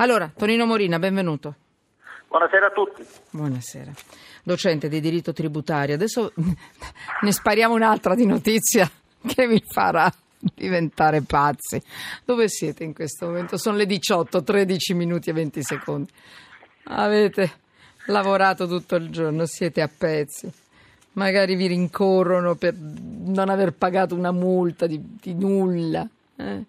Allora, Tonino Morina, benvenuto. Buonasera a tutti. Buonasera. Docente di diritto tributario. Adesso ne spariamo un'altra di notizia che vi farà diventare pazzi. Dove siete in questo momento? Sono le 18, 13 minuti e 20 secondi. Avete lavorato tutto il giorno, siete a pezzi. Magari vi rincorrono per non aver pagato una multa di, di nulla. Eh.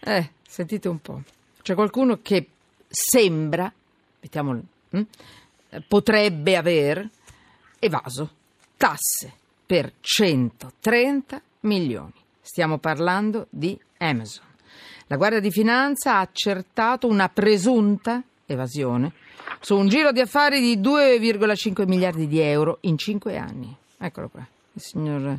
eh, sentite un po'. C'è qualcuno che sembra, mettiamolo, hm, potrebbe aver evaso tasse per 130 milioni. Stiamo parlando di Amazon. La Guardia di Finanza ha accertato una presunta evasione su un giro di affari di 2,5 miliardi di euro in 5 anni. Eccolo qua, il signor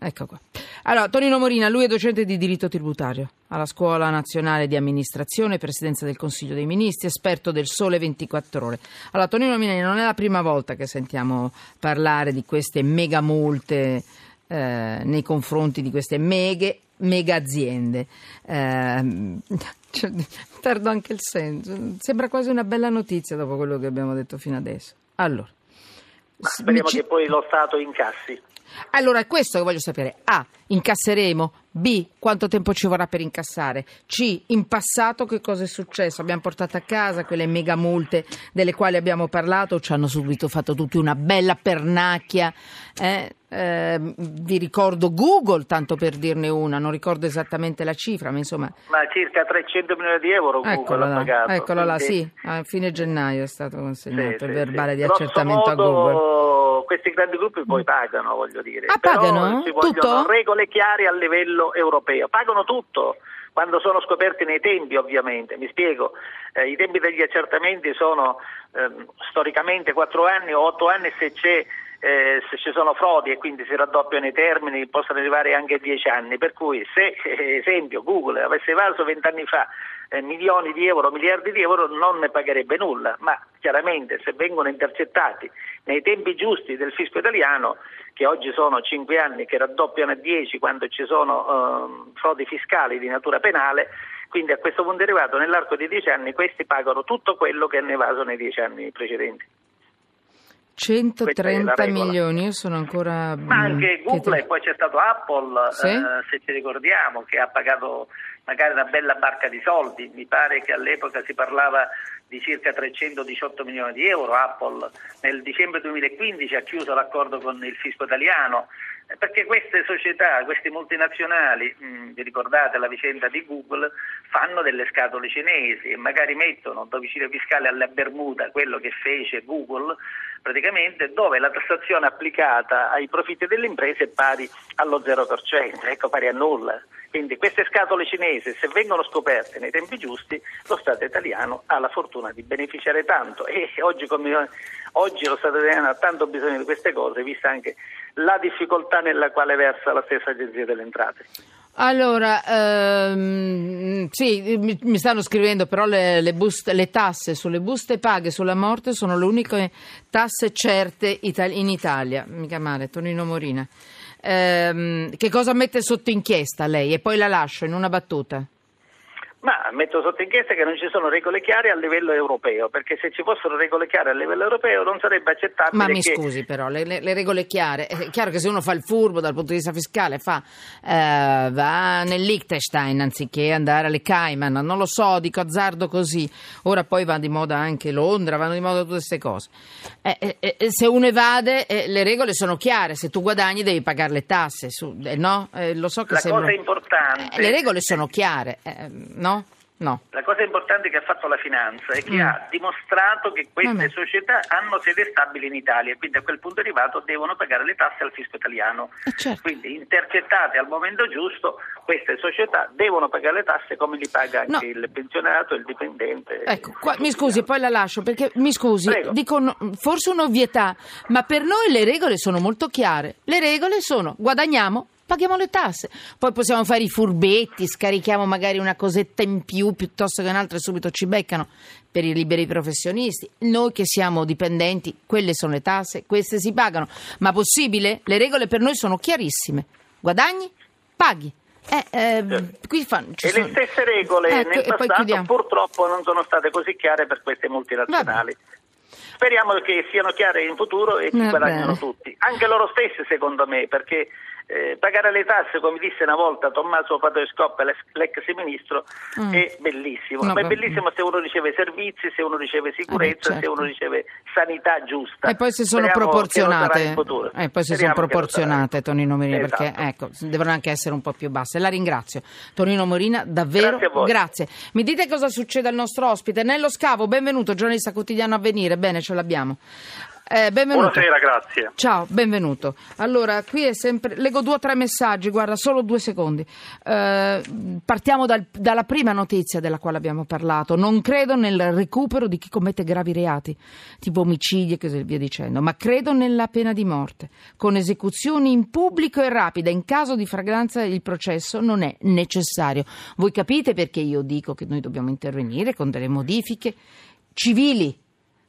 Ecco qua. Allora, Tonino Morina, lui è docente di diritto tributario alla Scuola Nazionale di Amministrazione, Presidenza del Consiglio dei Ministri, esperto del Sole 24 Ore. Allora, Tonino Morina, non è la prima volta che sentiamo parlare di queste mega multe eh, nei confronti di queste meghe, mega aziende. Eh, cioè, perdo anche il senso. Sembra quasi una bella notizia dopo quello che abbiamo detto fino adesso. Allora. speriamo che poi lo Stato incassi. Allora, è questo che voglio sapere. A. Incasseremo? B. Quanto tempo ci vorrà per incassare? C. In passato che cosa è successo? Abbiamo portato a casa quelle mega multe delle quali abbiamo parlato, ci hanno subito fatto tutti una bella pernacchia. Eh? Eh, vi ricordo Google, tanto per dirne una, non ricordo esattamente la cifra, ma insomma... Ma circa 300 milioni di euro Google eccolo ha pagato. Eccolo là, sì, a fine gennaio è stato consegnato sì, il verbale sì. di accertamento modo... a Google questi grandi gruppi poi pagano, voglio dire. Ah, Però pagano? ci vogliono tutto? regole chiare a livello europeo. Pagano tutto quando sono scoperti nei tempi ovviamente, mi spiego, eh, i tempi degli accertamenti sono eh, storicamente 4 anni o 8 anni se, eh, se ci sono frodi e quindi si raddoppiano i termini possono arrivare anche a 10 anni, per cui se esempio Google avesse evaso 20 anni fa eh, milioni di euro, miliardi di euro, non ne pagherebbe nulla, ma chiaramente se vengono intercettati nei tempi giusti del fisco italiano, che oggi sono 5 anni che raddoppiano a 10 quando ci sono eh, frodi fiscali di natura penale, quindi a questo punto arrivato nell'arco di 10 anni questi pagano tutto quello che hanno evaso nei 10 anni precedenti. 130 milioni, io sono ancora... Ma anche Google e poi c'è stato Apple, sì? eh, se ci ricordiamo, che ha pagato magari una bella barca di soldi, mi pare che all'epoca si parlava di circa 318 milioni di euro, Apple nel dicembre 2015 ha chiuso l'accordo con il fisco italiano, eh, perché queste società, queste multinazionali, mh, mm, vi ricordate la vicenda di Google, fanno delle scatole cinesi e magari mettono domicilio fiscale alla Bermuda, quello che fece Google, praticamente dove la tassazione applicata ai profitti delle imprese è pari allo 0%, ecco pari a nulla. Quindi queste scatole cinesi, se vengono scoperte nei tempi giusti, lo Stato italiano ha la fortuna di beneficiare tanto e oggi, come, oggi lo Stato italiano ha tanto bisogno di queste cose, vista anche la difficoltà nella quale versa la stessa Agenzia delle Entrate. Allora, ehm, sì, mi, mi, stanno scrivendo però le, le, buste, le, tasse sulle buste paghe sulla morte sono le uniche tasse certe in Italia. Mica male, Tonino Morina. Ehm, che cosa mette sotto inchiesta lei? E poi la lascio in una battuta. Ma metto sotto inchiesta che non ci sono regole chiare a livello europeo, perché se ci fossero regole chiare a livello europeo non sarebbe accettabile. Ma mi che... scusi, però, le, le, le, regole chiare. È chiaro che se uno fa il furbo dal punto di vista fiscale, fa, eh, va nel Liechtenstein anziché andare alle Cayman, non lo so, dico azzardo così. Ora poi va di moda anche Londra, vanno di moda tutte queste cose. Eh, eh, eh se uno evade, eh, le regole sono chiare, se tu guadagni devi pagare le tasse, su, eh, no? lo so che La sembra... cosa importante. le regole sono chiare, no? No? La cosa importante che ha fatto la finanza è che mm. ha dimostrato che queste Vabbè. società hanno sede stabile in Italia e quindi a quel punto arrivato devono pagare le tasse al fisco italiano. Eh certo. Quindi intercettate al momento giusto, queste società devono pagare le tasse come li paga anche no. il pensionato il dipendente. Ecco, qua, mi scusi, poi la lascio perché mi scusi, Prego. dico no, forse un'ovvietà, ma per noi le regole sono molto chiare. Le regole sono guadagniamo paghiamo le tasse. Poi possiamo fare i furbetti, scarichiamo magari una cosetta in più piuttosto che un'altra e subito ci beccano per i liberi professionisti. Noi che siamo dipendenti, quelle sono le tasse, queste si pagano. Ma possibile? Le regole per noi sono chiarissime. Guadagni? Paghi. Eh, eh, qui fanno, e sono... le stesse regole ecco, nel passato purtroppo non sono state così chiare per queste multinazionali. Vabbè. Speriamo che siano chiare in futuro e ci guadagnano tutti, anche loro stessi secondo me, perché eh, pagare le tasse, come disse una volta Tommaso Padoescoppa, l'ex ministro, mm. è bellissimo. No, Ma è bellissimo se uno riceve servizi, se uno riceve sicurezza, eh, certo. se uno riceve sanità giusta. E poi se sono Speriamo proporzionate, e eh, poi se sono proporzionate Tonino Morina, esatto. perché ecco, devono anche essere un po' più basse. La ringrazio. Tonino Morina, davvero grazie. grazie. Mi dite cosa succede al nostro ospite? Nello Scavo, benvenuto, giornalista quotidiano a venire. Bene, ce l'abbiamo. Eh, Buonasera, grazie. Ciao, benvenuto. Allora, qui è sempre. Leggo due o tre messaggi, guarda, solo due secondi. Eh, partiamo dal, dalla prima notizia della quale abbiamo parlato. Non credo nel recupero di chi commette gravi reati, tipo omicidi e così via dicendo, ma credo nella pena di morte, con esecuzioni in pubblico e rapida. In caso di fragranza il processo non è necessario. Voi capite perché io dico che noi dobbiamo intervenire con delle modifiche civili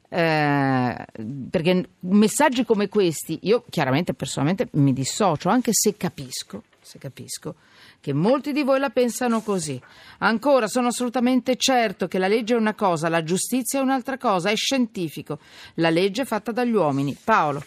eh, perché messaggi come questi, io chiaramente personalmente mi dissocio, anche se capisco, se capisco che molti di voi la pensano così. Ancora, sono assolutamente certo che la legge è una cosa, la giustizia è un'altra cosa, è scientifico. La legge è fatta dagli uomini. Paolo,